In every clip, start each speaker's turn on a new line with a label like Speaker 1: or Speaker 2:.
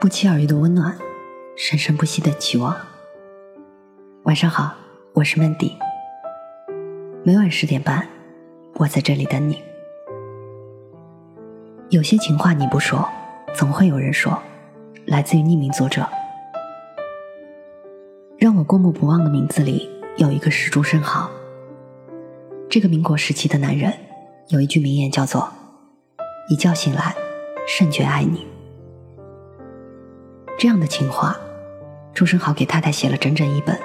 Speaker 1: 不期而遇的温暖，生生不息的期望。晚上好，我是曼迪。每晚十点半，我在这里等你。有些情话你不说，总会有人说。来自于匿名作者。让我过目不忘的名字里有一个是朱生豪。这个民国时期的男人有一句名言叫做：“一觉醒来，甚觉爱你。”这样的情话，朱生豪给太太写了整整一本。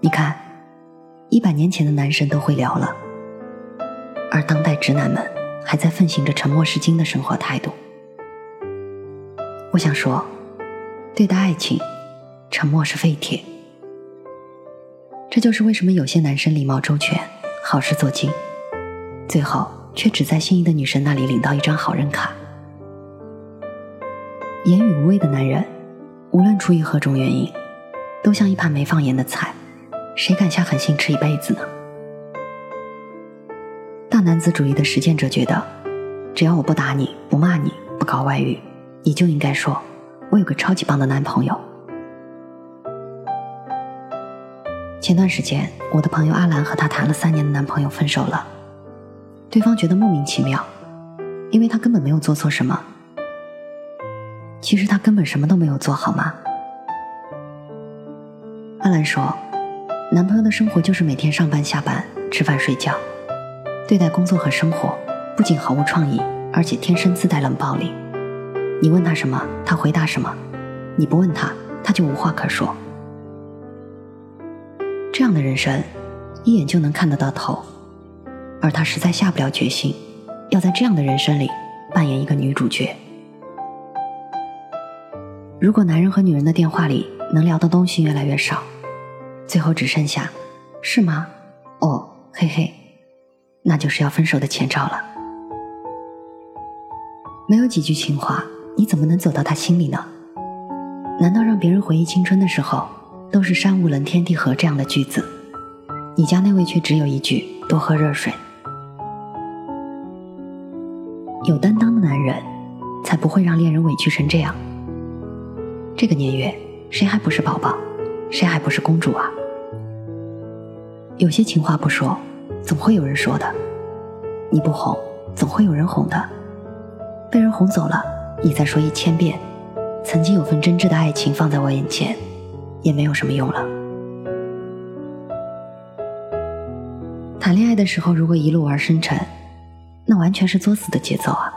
Speaker 1: 你看，一百年前的男神都会聊了，而当代直男们还在奉行着沉默是金的生活态度。我想说，对待爱情，沉默是废铁。这就是为什么有些男生礼貌周全，好事做尽，最后却只在心仪的女神那里领到一张好人卡。言语无味的男人，无论出于何种原因，都像一盘没放盐的菜，谁敢下狠心吃一辈子呢？大男子主义的实践者觉得，只要我不打你不骂你不搞外遇，你就应该说，我有个超级棒的男朋友。前段时间，我的朋友阿兰和她谈了三年的男朋友分手了，对方觉得莫名其妙，因为他根本没有做错什么。其实他根本什么都没有做好吗？阿兰说，男朋友的生活就是每天上班下班、吃饭睡觉，对待工作和生活不仅毫无创意，而且天生自带冷暴力。你问他什么，他回答什么；你不问他，他就无话可说。这样的人生，一眼就能看得到头，而他实在下不了决心，要在这样的人生里扮演一个女主角。如果男人和女人的电话里能聊的东西越来越少，最后只剩下“是吗？哦，嘿嘿”，那就是要分手的前兆了。没有几句情话，你怎么能走到他心里呢？难道让别人回忆青春的时候都是“山无棱，天地合”这样的句子，你家那位却只有一句“多喝热水”？有担当的男人，才不会让恋人委屈成这样。这个年月，谁还不是宝宝？谁还不是公主啊？有些情话不说，总会有人说的；你不哄，总会有人哄的。被人哄走了，你再说一千遍，曾经有份真挚的爱情放在我眼前，也没有什么用了。谈恋爱的时候，如果一路玩深沉，那完全是作死的节奏啊！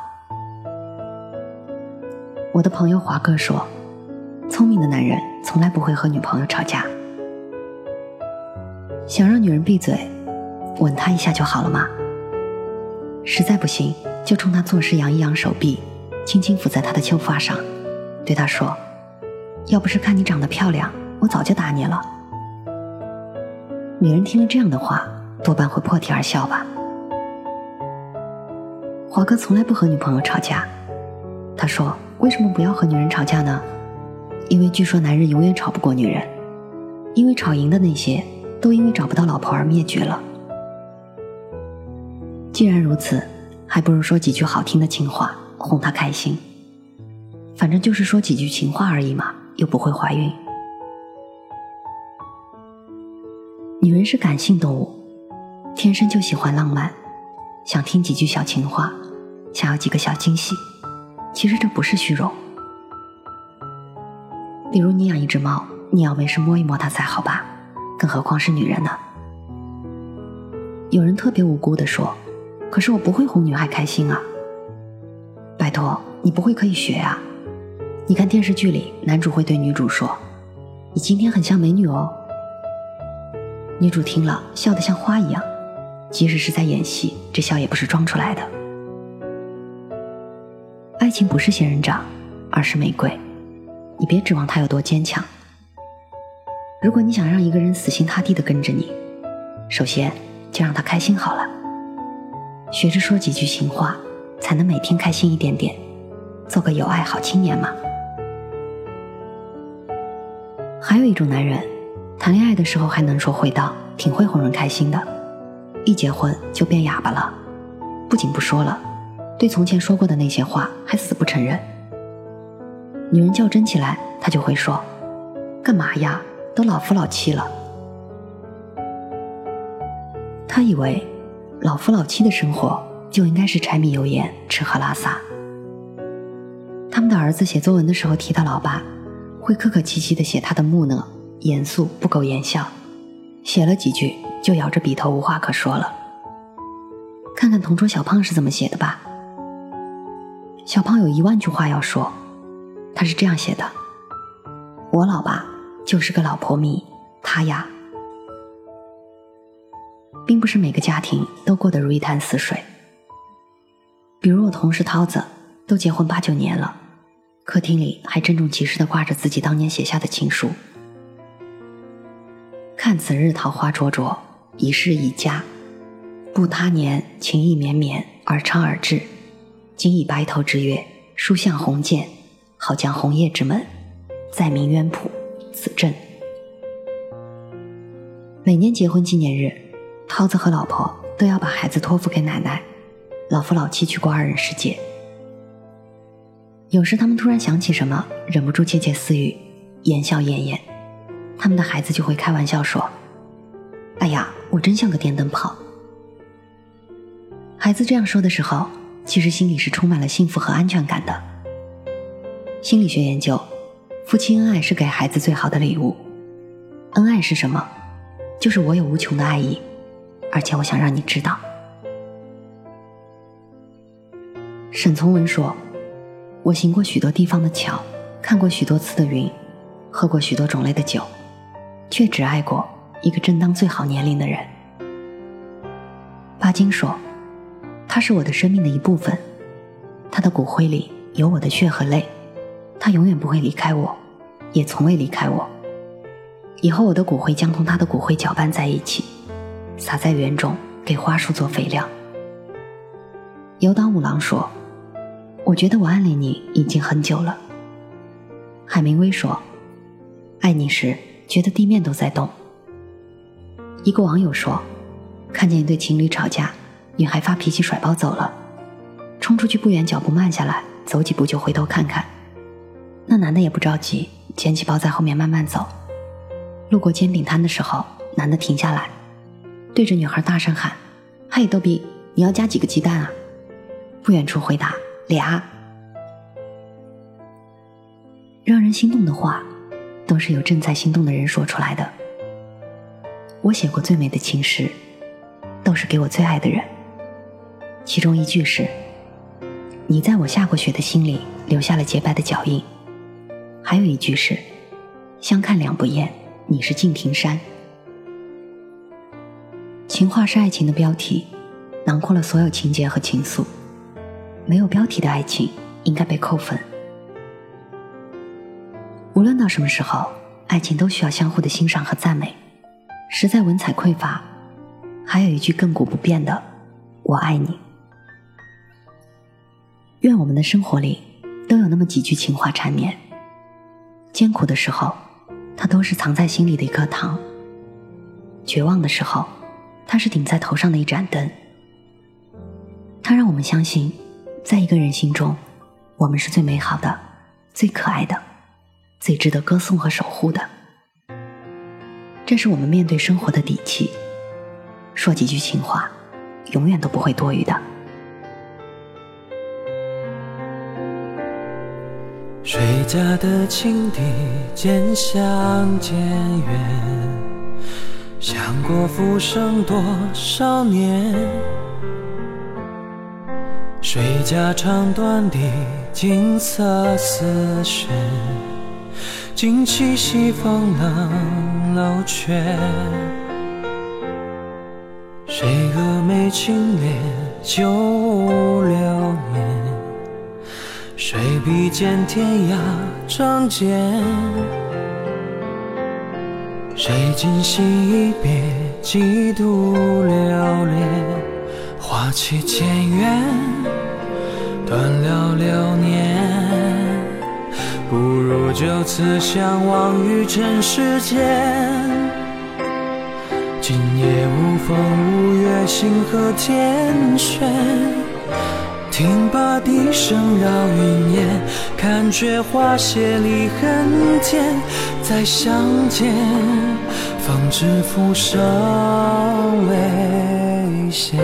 Speaker 1: 我的朋友华哥说。聪明的男人从来不会和女朋友吵架。想让女人闭嘴，吻她一下就好了吗？实在不行，就冲她作势扬一扬手臂，轻轻抚在她的秀发上，对她说：“要不是看你长得漂亮，我早就打你了。”女人听了这样的话，多半会破涕而笑吧。华哥从来不和女朋友吵架，他说：“为什么不要和女人吵架呢？”因为据说男人永远吵不过女人，因为吵赢的那些都因为找不到老婆而灭绝了。既然如此，还不如说几句好听的情话哄她开心。反正就是说几句情话而已嘛，又不会怀孕。女人是感性动物，天生就喜欢浪漫，想听几句小情话，想要几个小惊喜。其实这不是虚荣。比如你养一只猫，你要没事摸一摸它才好吧，更何况是女人呢？有人特别无辜的说：“可是我不会哄女孩开心啊。”拜托，你不会可以学啊！你看电视剧里，男主会对女主说：“你今天很像美女哦。”女主听了笑得像花一样，即使是在演戏，这笑也不是装出来的。爱情不是仙人掌，而是玫瑰。你别指望他有多坚强。如果你想让一个人死心塌地的跟着你，首先就让他开心好了。学着说几句情话，才能每天开心一点点，做个有爱好青年嘛。还有一种男人，谈恋爱的时候还能说会道，挺会哄人开心的，一结婚就变哑巴了，不仅不说了，对从前说过的那些话还死不承认。女人较真起来，他就会说：“干嘛呀？都老夫老妻了。”他以为老夫老妻的生活就应该是柴米油盐、吃喝拉撒。他们的儿子写作文的时候提到老爸，会客客气气的写他的木讷、严肃、不苟言笑，写了几句就摇着笔头无话可说了。看看同桌小胖是怎么写的吧。小胖有一万句话要说，他是这样写的：“我老爸就是个老婆迷，他呀。”并不是每个家庭都过得如一潭死水。比如我同事涛子，都结婚八九年了，客厅里还郑重其事地挂着自己当年写下的情书。看此日桃花灼灼，已是一家，不他年情意绵绵，而昌而至。今以白头之月，书向鸿渐，好将红叶之门，再明渊谱，此镇。每年结婚纪念日。涛子和老婆都要把孩子托付给奶奶，老夫老妻去过二人世界。有时他们突然想起什么，忍不住窃窃私语，言笑晏晏，他们的孩子就会开玩笑说：“哎呀，我真像个电灯泡。”孩子这样说的时候，其实心里是充满了幸福和安全感的。心理学研究，夫妻恩爱是给孩子最好的礼物。恩爱是什么？就是我有无穷的爱意。而且我想让你知道，沈从文说：“我行过许多地方的桥，看过许多次的云，喝过许多种类的酒，却只爱过一个正当最好年龄的人。”巴金说：“他是我的生命的一部分，他的骨灰里有我的血和泪，他永远不会离开我，也从未离开我。以后我的骨灰将同他的骨灰搅拌在一起。”撒在园中，给花树做肥料。有岛五郎说：“我觉得我暗恋你已经很久了。”海明威说：“爱你时，觉得地面都在动。”一个网友说：“看见一对情侣吵架，女孩发脾气甩包走了，冲出去不远，脚步慢下来，走几步就回头看看。那男的也不着急，捡起包在后面慢慢走。路过煎饼摊的时候，男的停下来。”对着女孩大声喊：“嘿，逗比，你要加几个鸡蛋啊？”不远处回答：“俩。”让人心动的话，都是由正在心动的人说出来的。我写过最美的情诗，都是给我最爱的人。其中一句是：“你在我下过雪的心里留下了洁白的脚印。”还有一句是：“相看两不厌，你是敬亭山。”情话是爱情的标题，囊括了所有情节和情愫。没有标题的爱情应该被扣分。无论到什么时候，爱情都需要相互的欣赏和赞美。实在文采匮乏，还有一句亘古不变的“我爱你”。愿我们的生活里都有那么几句情话缠绵。艰苦的时候，它都是藏在心里的一颗糖；绝望的时候，它是顶在头上的一盏灯，它让我们相信，在一个人心中，我们是最美好的、最可爱的、最值得歌颂和守护的。这是我们面对生活的底气。说几句情话，永远都不会多余的。
Speaker 2: 谁家的青笛渐响渐远？想过浮生多少年，谁家长短的锦瑟丝弦，惊起西风冷楼阙。谁蛾眉轻敛旧流，见天涯仗剑。谁今夕一别，几度流连？花期渐远，断了流年。不如就此相忘于尘世间。今夜无风无月，星河天悬。听罢笛声绕云烟，看却花谢离恨天。再相见，方知浮生未歇。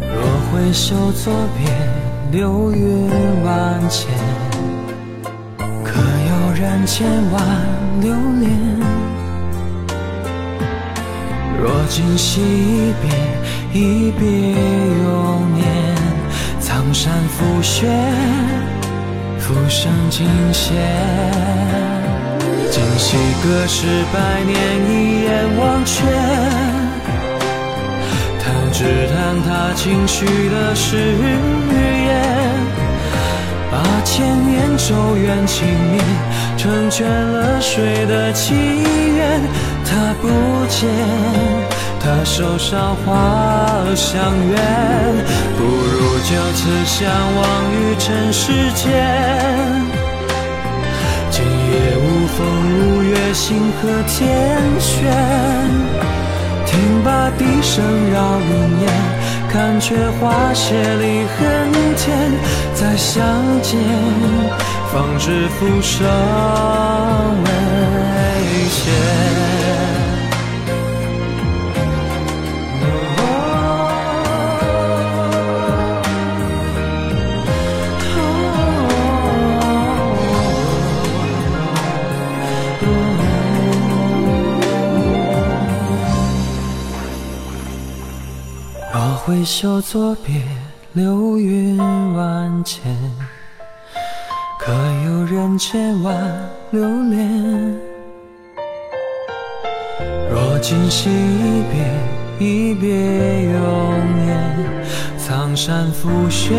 Speaker 2: 若回首作别，流云万千。然千万留恋，若今夕一别，一别永年。苍山覆雪，浮生尽歇。今夕隔世百年，一眼忘却。他只叹他轻许的誓言。八千年咒怨情灭，成全了谁的祈愿？他不见，他手上花香远，不如就此相忘于尘世间。今夜无风无月，星河天悬，听罢笛声绕云烟。看却花谢离恨天，再相见，方知浮生未歇。挥手作别，流云万千，可有人千万留恋？若今夕一别，一别永年。苍山覆雪，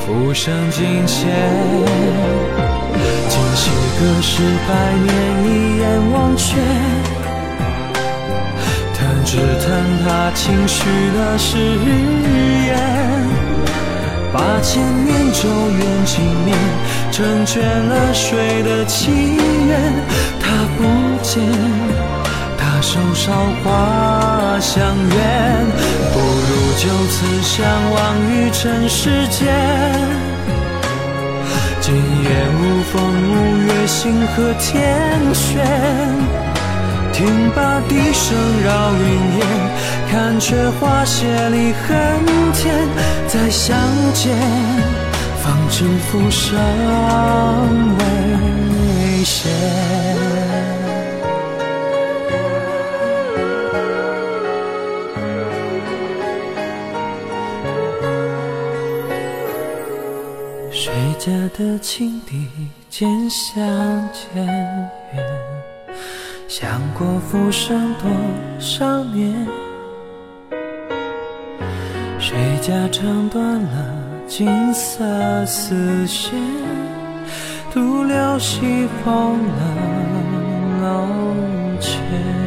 Speaker 2: 浮生尽歇。今夕隔世百年，一眼忘却。只叹他轻许的誓言，八千年咒怨尽灭，成全了谁的祈愿？他不见，他手梢花香远，不如就此相忘于尘世间。今夜无风无月，星河天悬。听罢笛声绕云烟，看却花谢离恨天。再相见，方知浮生未歇。谁家的青笛渐相渐？想过浮生多少年，谁家唱断了金色丝线，独留西风冷楼前。